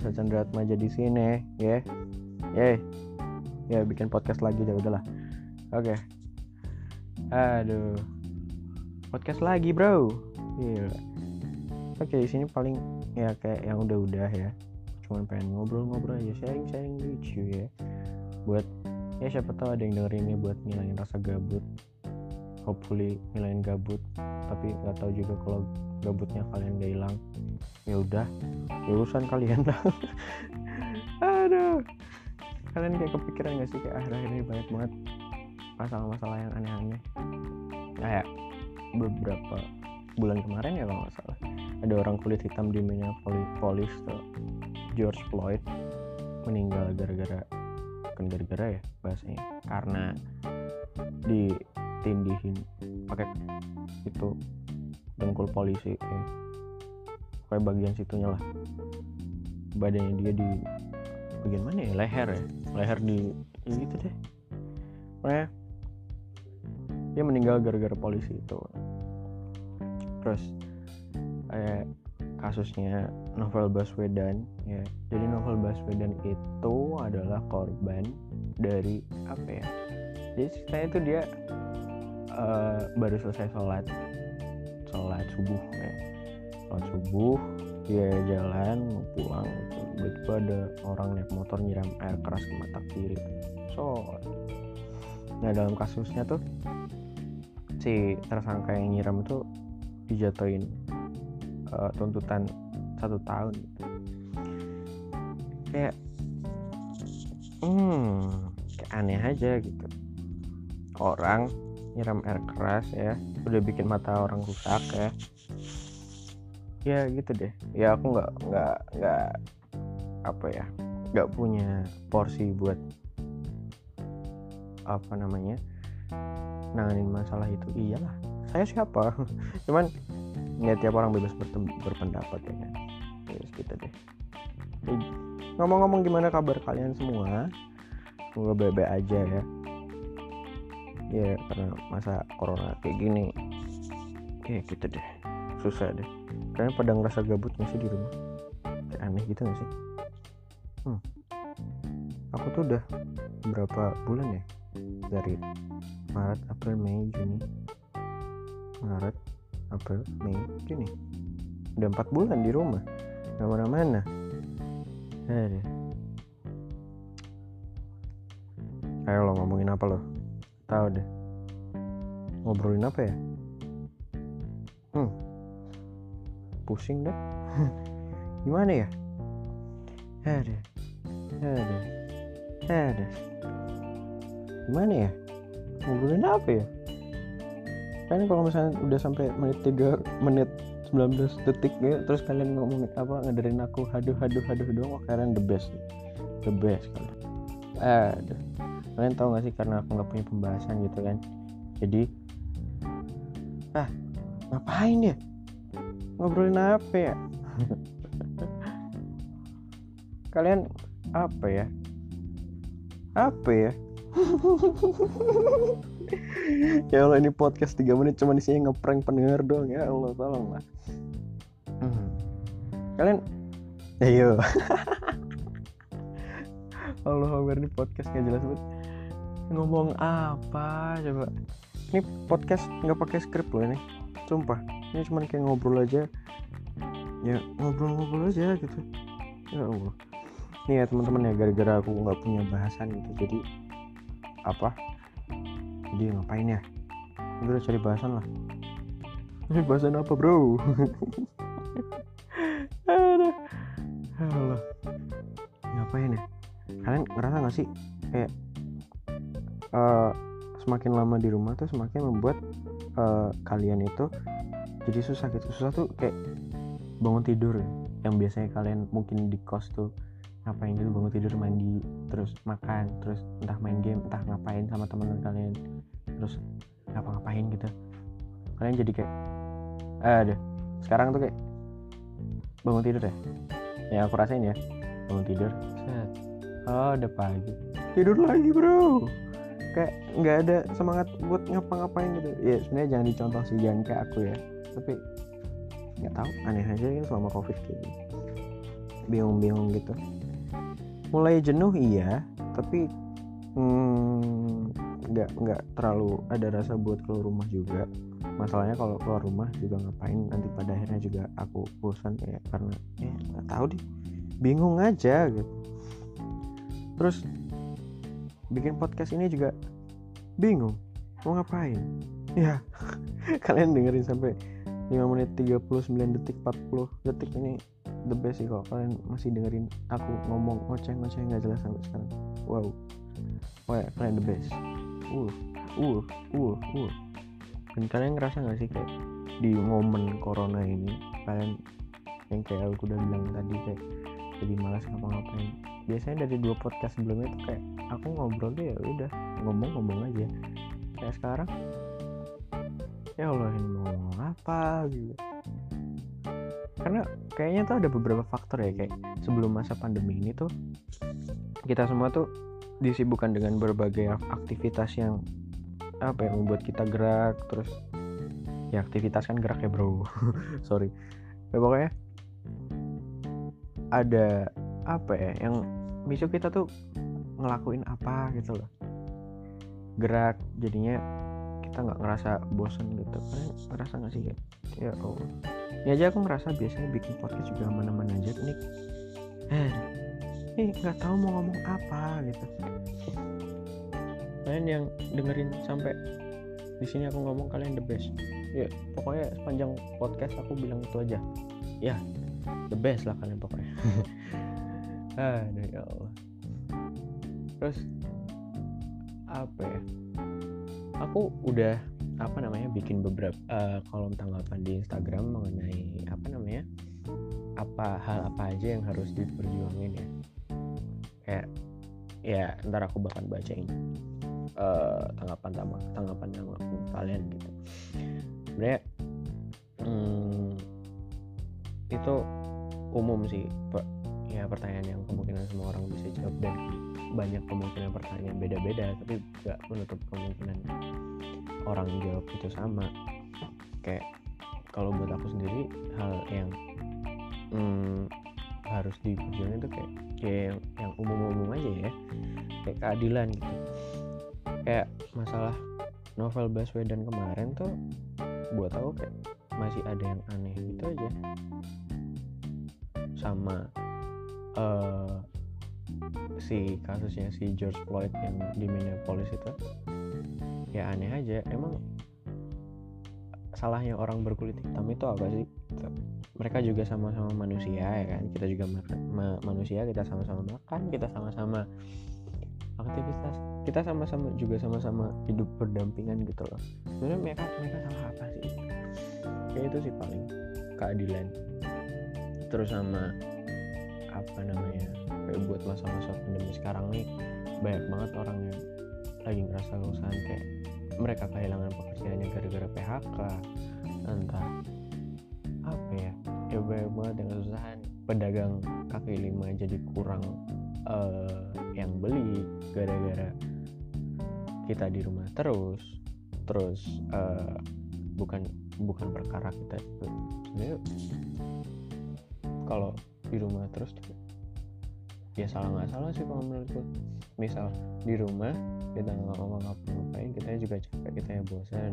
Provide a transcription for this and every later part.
Desa Chandra Atmaja di sini ya. Yeah. Ya bikin podcast lagi dah udahlah. Oke. Okay. Aduh. Podcast lagi, Bro. Gila. Oke, okay, di sini paling ya kayak yang udah-udah ya. Cuman pengen ngobrol-ngobrol aja, sharing-sharing lucu ya. Buat ya siapa tahu ada yang dengerinnya buat ngilangin rasa gabut. Hopefully ngilangin gabut, tapi nggak tahu juga kalau gabutnya kalian gak hilang ya udah urusan kalian. Lah aduh. Kalian kayak kepikiran gak sih? Kayak akhir-akhir ini banyak banget masalah-masalah yang aneh-aneh. Kayak beberapa bulan kemarin ya kalau nggak salah ada orang kulit hitam di Minneapolis tuh. George Floyd meninggal gara-gara bukan gara-gara ya bahasanya karena ditindihin. Pakai itu dengkul polisi ya. Kayak bagian situnya lah. Badannya dia di bagian mana ya? Leher ya? Leher di ya gitu deh. Pokoknya dia meninggal gara-gara polisi itu. Terus kayak kasusnya Novel Baswedan ya. Jadi Novel Baswedan itu adalah korban dari apa ya? Jadi ceritanya itu dia uh, baru selesai sholat. Sholat subuh ya sholat subuh dia jalan mau pulang gitu. Tiba-tiba ada orang naik motor nyiram air keras ke mata kiri. So nah dalam kasusnya tuh si tersangka yang nyiram itu dijatuhin uh, tuntutan satu tahun. Kayak hmm kayak aneh aja gitu. Orang nyiram air keras ya udah bikin mata orang rusak ya ya gitu deh. Ya aku nggak nggak nggak apa ya nggak punya porsi buat apa namanya nanganin masalah itu. Iyalah saya siapa? Cuman ya tiap orang bebas berpendapat ya kan? Ya gitu deh. Ngomong-ngomong gimana kabar kalian semua? Semoga baik-baik aja ya. Ya karena masa corona kayak gini kayak gitu deh. Susah deh kalian pada ngerasa gabut gak sih di rumah kayak aneh gitu gak sih hmm. aku tuh udah berapa bulan ya dari Maret April Mei Juni Maret April Mei Juni udah empat bulan di rumah gak mana-mana Aduh. Ayo lo ngomongin apa lo? Tahu deh. Ngobrolin apa ya? Hmm. Pusing dah. Gimana ya? Ada. Ada. Ada. Gimana ya? Ngobrolin apa ya? Kan kalau misalnya udah sampai menit 3 menit 19 detik ya, terus kalian ngomong apa ngadarin aku haduh haduh haduh doang wah kalian the best the best kalian aduh kalian tahu gak sih karena aku nggak punya pembahasan gitu kan jadi ah ngapain ya ngobrolin apa ya? Kalian apa ya? Apa ya? Ya Allah ini podcast 3 menit cuma isinya ngeprank pendengar doang. Ya Allah tolong lah. Hmm. kalian? Ayo Allah Akbar ini podcast gak jelas banget. Ngomong apa coba? Ini podcast nggak pakai skrip loh ini sumpah. Ini cuma kayak ngobrol aja. Ya ngobrol-ngobrol aja gitu. Ya Allah. Nih ya teman-teman ya gara-gara aku nggak punya bahasan gitu jadi apa? Jadi ngapain ya? Udah cari bahasan lah. Ini bahasan apa bro? Aduh. Allah. Ngapain ya? Kalian ngerasa gak sih? Kayak uh, semakin lama di rumah tuh semakin membuat uh, kalian itu jadi susah gitu. Susah tuh kayak bangun tidur yang biasanya kalian mungkin di kos tuh ngapain gitu bangun tidur mandi terus makan terus entah main game entah ngapain sama teman kalian terus ngapa-ngapain gitu. Kalian jadi kayak ada sekarang tuh kayak bangun tidur ya? Yang aku rasain ya bangun tidur oh udah pagi. Tidur lagi bro kayak nggak ada semangat buat ngapa-ngapain gitu. Ya sebenarnya jangan dicontoh sih jangan kayak aku ya. Tapi nggak tahu aneh aja kan selama covid gitu. Bingung-bingung gitu. Mulai jenuh iya. Tapi hmm, nggak hmm, nggak terlalu ada rasa buat keluar rumah juga. Masalahnya kalau keluar rumah juga ngapain nanti pada akhirnya juga aku bosan ya karena ya nggak tahu deh. Bingung aja gitu. Terus bikin podcast ini juga bingung. Mau ngapain? Ya kalian dengerin sampai 5 menit 39 detik 40 detik. Ini the best sih kalau kalian masih dengerin aku ngomong ngoceh-ngoceh nggak jelas sampai sekarang. Wow. Wah kalian the best. Uh uh uh uh. Dan kalian ngerasa nggak sih kayak di momen corona ini kalian yang kayak aku udah bilang tadi kayak jadi malas ngapa-ngapain biasanya dari dua podcast sebelumnya tuh kayak aku ngobrol tuh ya udah ngomong-ngomong aja. Kayak sekarang ya Allah ini mau ngomong apa gitu. Karena kayaknya tuh ada beberapa faktor ya kayak sebelum masa pandemi ini tuh kita semua tuh disibukkan dengan berbagai aktivitas yang apa yang membuat kita gerak terus ya aktivitas kan gerak ya bro. Sorry. Ya, pokoknya ada apa ya yang besok kita tuh ngelakuin apa gitu loh. Gerak jadinya kita nggak ngerasa bosen gitu. Kalian ngerasa nggak sih ya oh ini aja aku ngerasa biasanya bikin podcast juga aman-aman aja nih eh nggak tahu mau ngomong apa gitu. Kalian yang dengerin sampai di sini aku ngomong kalian the best. Ya pokoknya sepanjang podcast aku bilang itu aja. Ya the best lah kalian pokoknya aduh ya Allah. Terus apa ya? Aku udah apa namanya bikin beberapa uh, kolom tanggapan di Instagram mengenai apa namanya apa hal apa aja yang harus diperjuangin ya. Kayak ya ntar aku bakal bacain uh, tanggapan tanggapan tanggapan kalian gitu. Sebenarnya hmm, itu umum sih ya pertanyaan yang kemungkinan semua orang bisa jawab dan banyak kemungkinan pertanyaan beda-beda tapi gak menutup kemungkinan orang jawab itu sama. Kayak kalau buat aku sendiri hal yang hmm, harus diperjuangin itu kayak kayak yang, yang umum-umum aja ya. Kayak keadilan gitu. Kayak masalah novel Baswedan kemarin tuh buat aku kayak masih ada yang aneh gitu aja. Sama uh, si kasusnya si George Floyd yang di Minneapolis itu ya aneh aja. Emang salahnya orang berkulit hitam itu apa sih? Mereka juga sama-sama manusia ya kan? Kita juga makan ma manusia kita sama-sama makan kita sama-sama aktivitas kita sama-sama juga sama-sama hidup berdampingan gitu loh. Sebenarnya mereka mereka salah apa sih? Kayak itu sih paling keadilan. Terus sama apa namanya kayak buat masa-masa pandemi sekarang nih banyak banget orang yang lagi ngerasa kesusahan kayak mereka kehilangan pekerjaannya gara-gara PHK entah apa ya ya banyak banget yang kesusahan. Pedagang kaki lima jadi kurang uh, yang beli gara-gara kita di rumah terus terus uh, bukan bukan perkara kita sebenarnya kalau di rumah terus. Tuh ya salah nggak salah sih kalau menurutku. Misal di rumah kita nggak ngomong ngapa-ngapain kita juga capek kita ya bosan.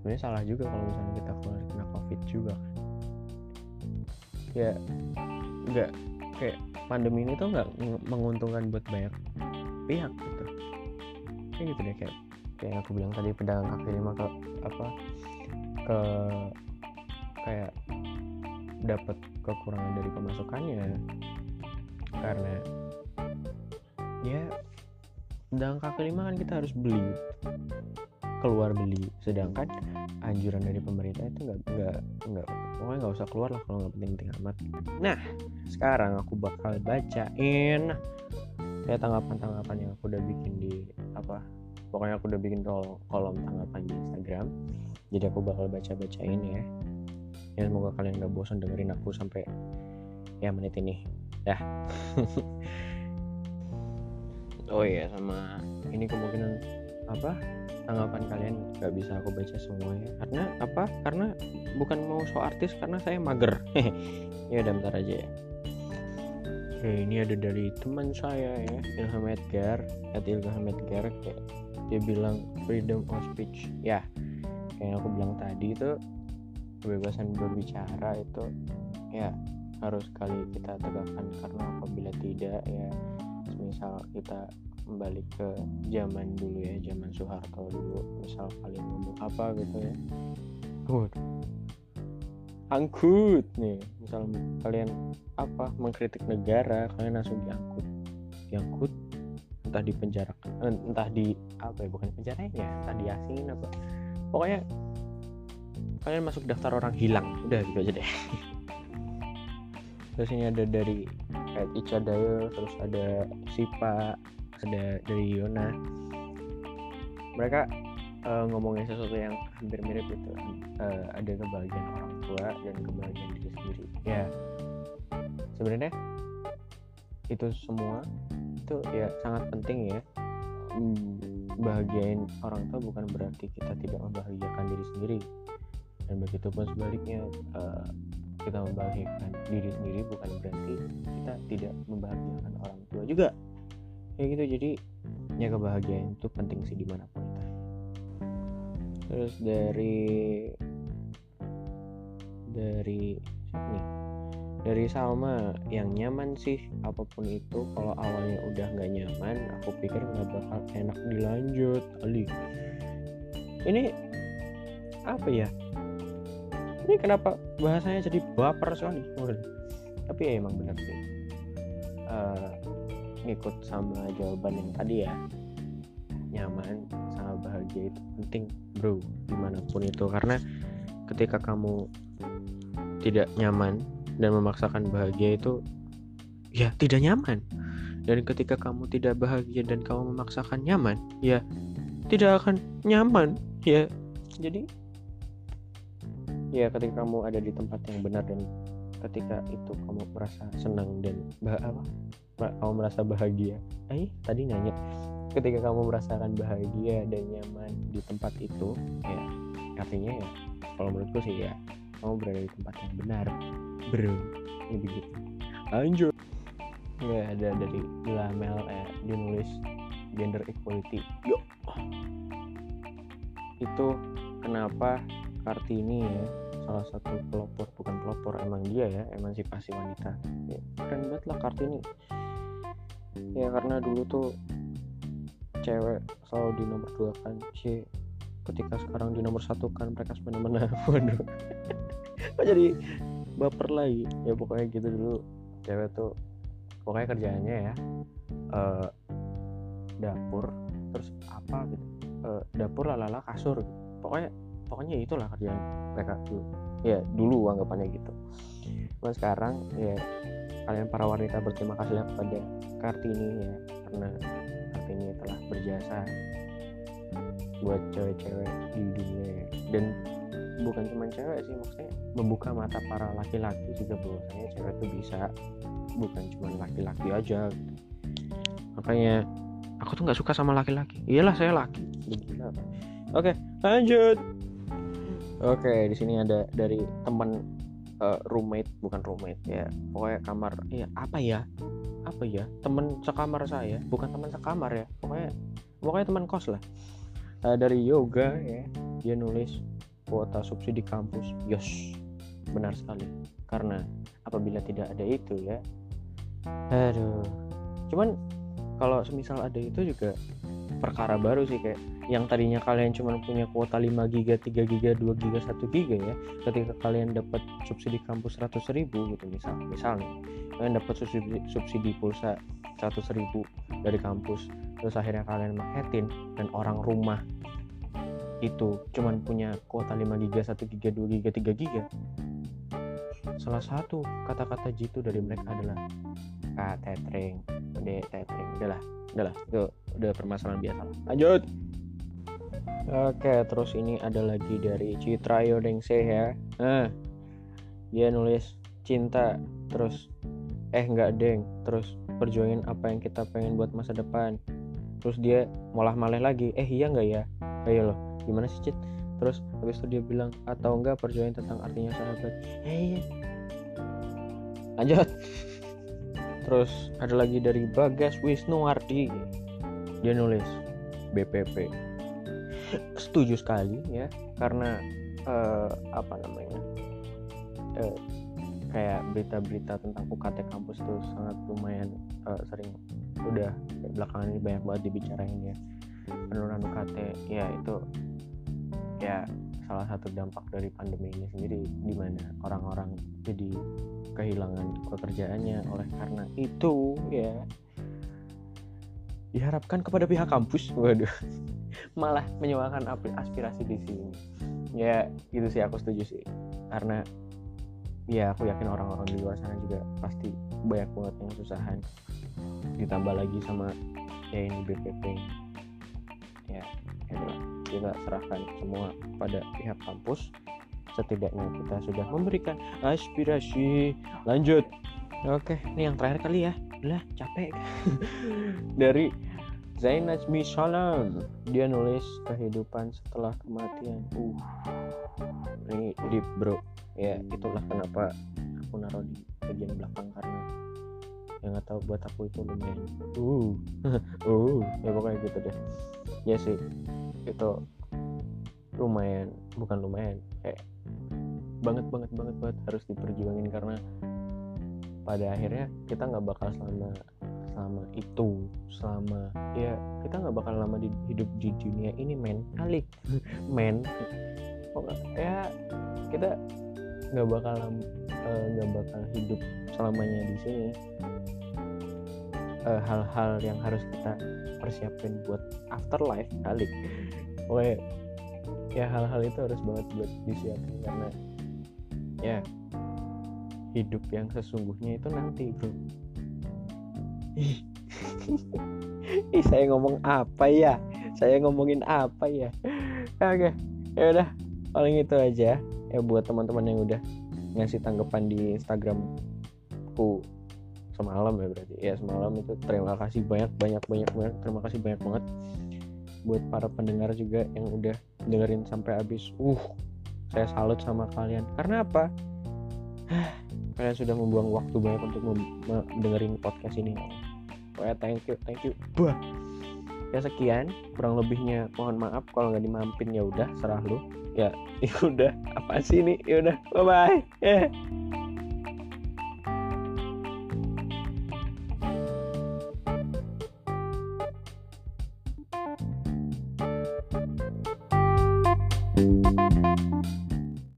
Sebenarnya salah juga kalau misalnya kita keluar kena covid juga. Kan ya nggak kayak pandemi ini tuh nggak menguntungkan buat banyak pihak gitu. Kayak gitu deh kayak kayak aku bilang tadi pedagang kaki lima ke apa ke kayak dapat kekurangan dari pemasukannya. Karena ya dalam kaki lima kan kita harus beli keluar beli. Sedangkan anjuran dari pemerintah itu nggak nggak nggak pokoknya nggak usah keluar lah kalau nggak penting-penting amat. Nah sekarang aku bakal bacain ya tanggapan-tanggapan yang aku udah bikin di apa pokoknya aku udah bikin kol kolom tanggapan di Instagram. Jadi aku bakal baca-bacain ya ya semoga kalian gak bosan dengerin aku sampai ya menit ini. Ya oh iya sama ini kemungkinan apa? Tanggapan kalian gak bisa aku baca semuanya. Karena apa? Karena bukan mau so artis karena saya mager. Ya udah bentar aja ya. Eh, ini ada dari teman saya ya Ilham Edgar at Ilham Edgar. Kayak dia bilang freedom of speech. Ya kayak yang aku bilang tadi itu kebebasan berbicara itu ya harus kali kita tegakkan karena apabila tidak ya misal kita kembali ke zaman dulu ya zaman Soeharto dulu misal kalian ngomong apa gitu ya. Waduh. angkut nih misal kalian apa mengkritik negara kalian langsung diangkut. Diangkut entah di penjara entah di apa ya bukan penjara ya entah diasingin apa. Pokoknya kalian masuk daftar orang hilang. Udah gitu aja deh. Terus ini ada dari kayak Ica Dayo terus ada Sipa ada dari Yona. Mereka uh, ngomongin sesuatu yang hampir mirip itu uh, ada kebahagiaan orang tua dan kebahagiaan diri sendiri. Ya sebenarnya itu semua itu ya sangat penting ya. Bahagiain orang tua bukan berarti kita tidak membahagiakan diri sendiri dan begitu pun sebaliknya uh, kita membahagiakan diri sendiri bukan berarti kita tidak membahagiakan orang tua juga. Kayak gitu jadi ya kebahagiaan itu penting sih di mana pun kita. Terus dari dari nih? Dari Salma yang nyaman sih apa pun itu kalau awalnya udah nggak nyaman aku pikir nggak bakal enak dilanjut Ali ini apa ya ini kenapa bahasanya jadi baper sekali tapi ya emang benar sih. Uh, ngikut sama jawaban yang tadi ya. Nyaman sama bahagia itu penting bro. Di mana pun itu. Karena ketika kamu tidak nyaman dan memaksakan bahagia itu ya tidak nyaman. Dan ketika kamu tidak bahagia dan kamu memaksakan nyaman ya tidak akan nyaman. Ya jadi ya ketika kamu ada di tempat yang benar dan ketika itu kamu merasa senang dan bah apa? Kamu merasa bahagia. Eh tadi nanya ketika kamu merasakan bahagia dan nyaman di tempat itu ya artinya ya kalau menurutku sih ya kamu berada di tempat yang benar bro ini begitu. Lanjut ya ada dari Lamel eh, dia nulis gender equality. Yuk. Itu kenapa Kartini ya salah satu pelopor bukan pelopor emang dia ya emansipasi wanita. Ya, keren banget lah Kartini. Ya karena dulu tuh cewek selalu di nomor dua kan si ketika sekarang di nomor satu kan mereka semena-mena waduh kok jadi baper lagi? Ya pokoknya gitu dulu. Cewek tuh pokoknya kerjanya ya uh, dapur terus apa gitu uh, dapur lalala kasur gitu. pokoknya pokoknya itulah kerjaan mereka dulu ya dulu anggapannya gitu. Nah sekarang ya kalian para wanita berterima kasih kepada Kartini ya karena Kartini telah berjasa buat cewek-cewek di dunia. Ya. dan bukan cuma cewek sih maksudnya membuka mata para laki-laki juga bahwasanya cewek tuh bisa. Bukan cuma laki-laki aja. Makanya aku tuh nggak suka sama laki-laki. Iyalah saya laki. Oke lanjut oke di sini ada dari teman uh, roommate bukan roommate ya. Pokoknya kamar ya apa ya? Apa ya? Teman sekamar saya bukan teman sekamar ya. Pokoknya pokoknya teman kos lah. Uh, dari yoga ya. Dia nulis kuota subsidi kampus. Yos benar sekali. Karena apabila tidak ada itu ya. Aduh. Cuman kalau semisal ada itu juga perkara baru sih kayak yang tadinya kalian cuma punya kuota 5 giga 3 giga 2 giga 1 giga ya ketika kalian dapat subsidi kampus 100 ribu gitu misal misalnya kalian dapat subsidi, subsidi pulsa 100 ribu dari kampus terus akhirnya kalian maketin dan orang rumah itu cuman punya kuota 5 giga 1 giga 2 giga 3 giga. Salah satu kata-kata jitu dari mereka adalah katetring udah tetring udahlah udahlah itu udah permasalahan biasa lanjut oke terus ini ada lagi dari Citra Yodengse ya. Nah dia nulis cinta terus eh nggak deng. Terus perjuangin apa yang kita pengen buat masa depan. Terus dia malah maleh lagi eh iya nggak ya? Ayo loh gimana sih Cit? Terus habis itu dia bilang atau enggak perjuangan tentang artinya sahabat. Eh iya. Lanjut. Terus ada lagi dari Bagas Wisnuwardi. Dia nulis BPP setuju sekali ya. Karena uh, apa namanya uh, kayak berita-berita tentang UKT kampus tuh sangat lumayan uh, sering udah belakangan ini banyak banget dibicarain ya. Penurunan UKT ya itu ya salah satu dampak dari pandemi ini sendiri di mana orang-orang jadi kehilangan pekerjaannya oleh karena itu ya diharapkan kepada pihak kampus. Waduh. Malah menyuarakan aspirasi di sini. Ya itu sih aku setuju sih. Karena ya aku yakin orang-orang di luar sana juga pasti banyak banget yang susahan ditambah lagi sama ya ini BPP ya itulah. Kita serahkan semua pada pihak kampus. Setidaknya kita sudah memberikan aspirasi. Lanjut. Oke ini yang terakhir kali ya udah capek. Dari Zainajmi Salam. Dia nulis kehidupan setelah kematian. Uh ini deep bro. Ya itulah kenapa aku naruh di bagian belakang karena yang nggak tahu buat aku itu lumayan. Uh uh ya pokoknya gitu deh. Ya sih itu lumayan bukan lumayan kayak banget banget banget banget harus diperjuangin karena pada akhirnya kita nggak bakal selama selama itu selama ya kita nggak bakal lama di, hidup di dunia ini men. Kali men. Ya kita nggak bakal eh, nggak uh, bakal hidup selamanya di sini. Uh, hal-hal yang harus kita persiapin buat afterlife kali Oke, ya hal-hal itu harus banget buat disiapin karena ya hidup yang sesungguhnya itu nanti bro. Ih, saya ngomong apa ya? Saya ngomongin apa ya? Oke, ya udah. Paling itu aja ya buat teman-teman yang udah ngasih tanggapan di Instagramku semalam ya berarti. Ya semalam itu terima kasih banyak banyak banyak banyak. Terima kasih banyak banget buat para pendengar juga yang udah dengerin sampai habis. Uh saya salut sama kalian. Karena apa kalian sudah membuang waktu banyak untuk mendengarin podcast ini Pokoknya thank you, thank you. Bah. Ya sekian, kurang lebihnya mohon maaf kalau nggak dimampin ya udah serah lu. Ya, ya udah apa sih ini? Ya udah, bye bye. Yeah.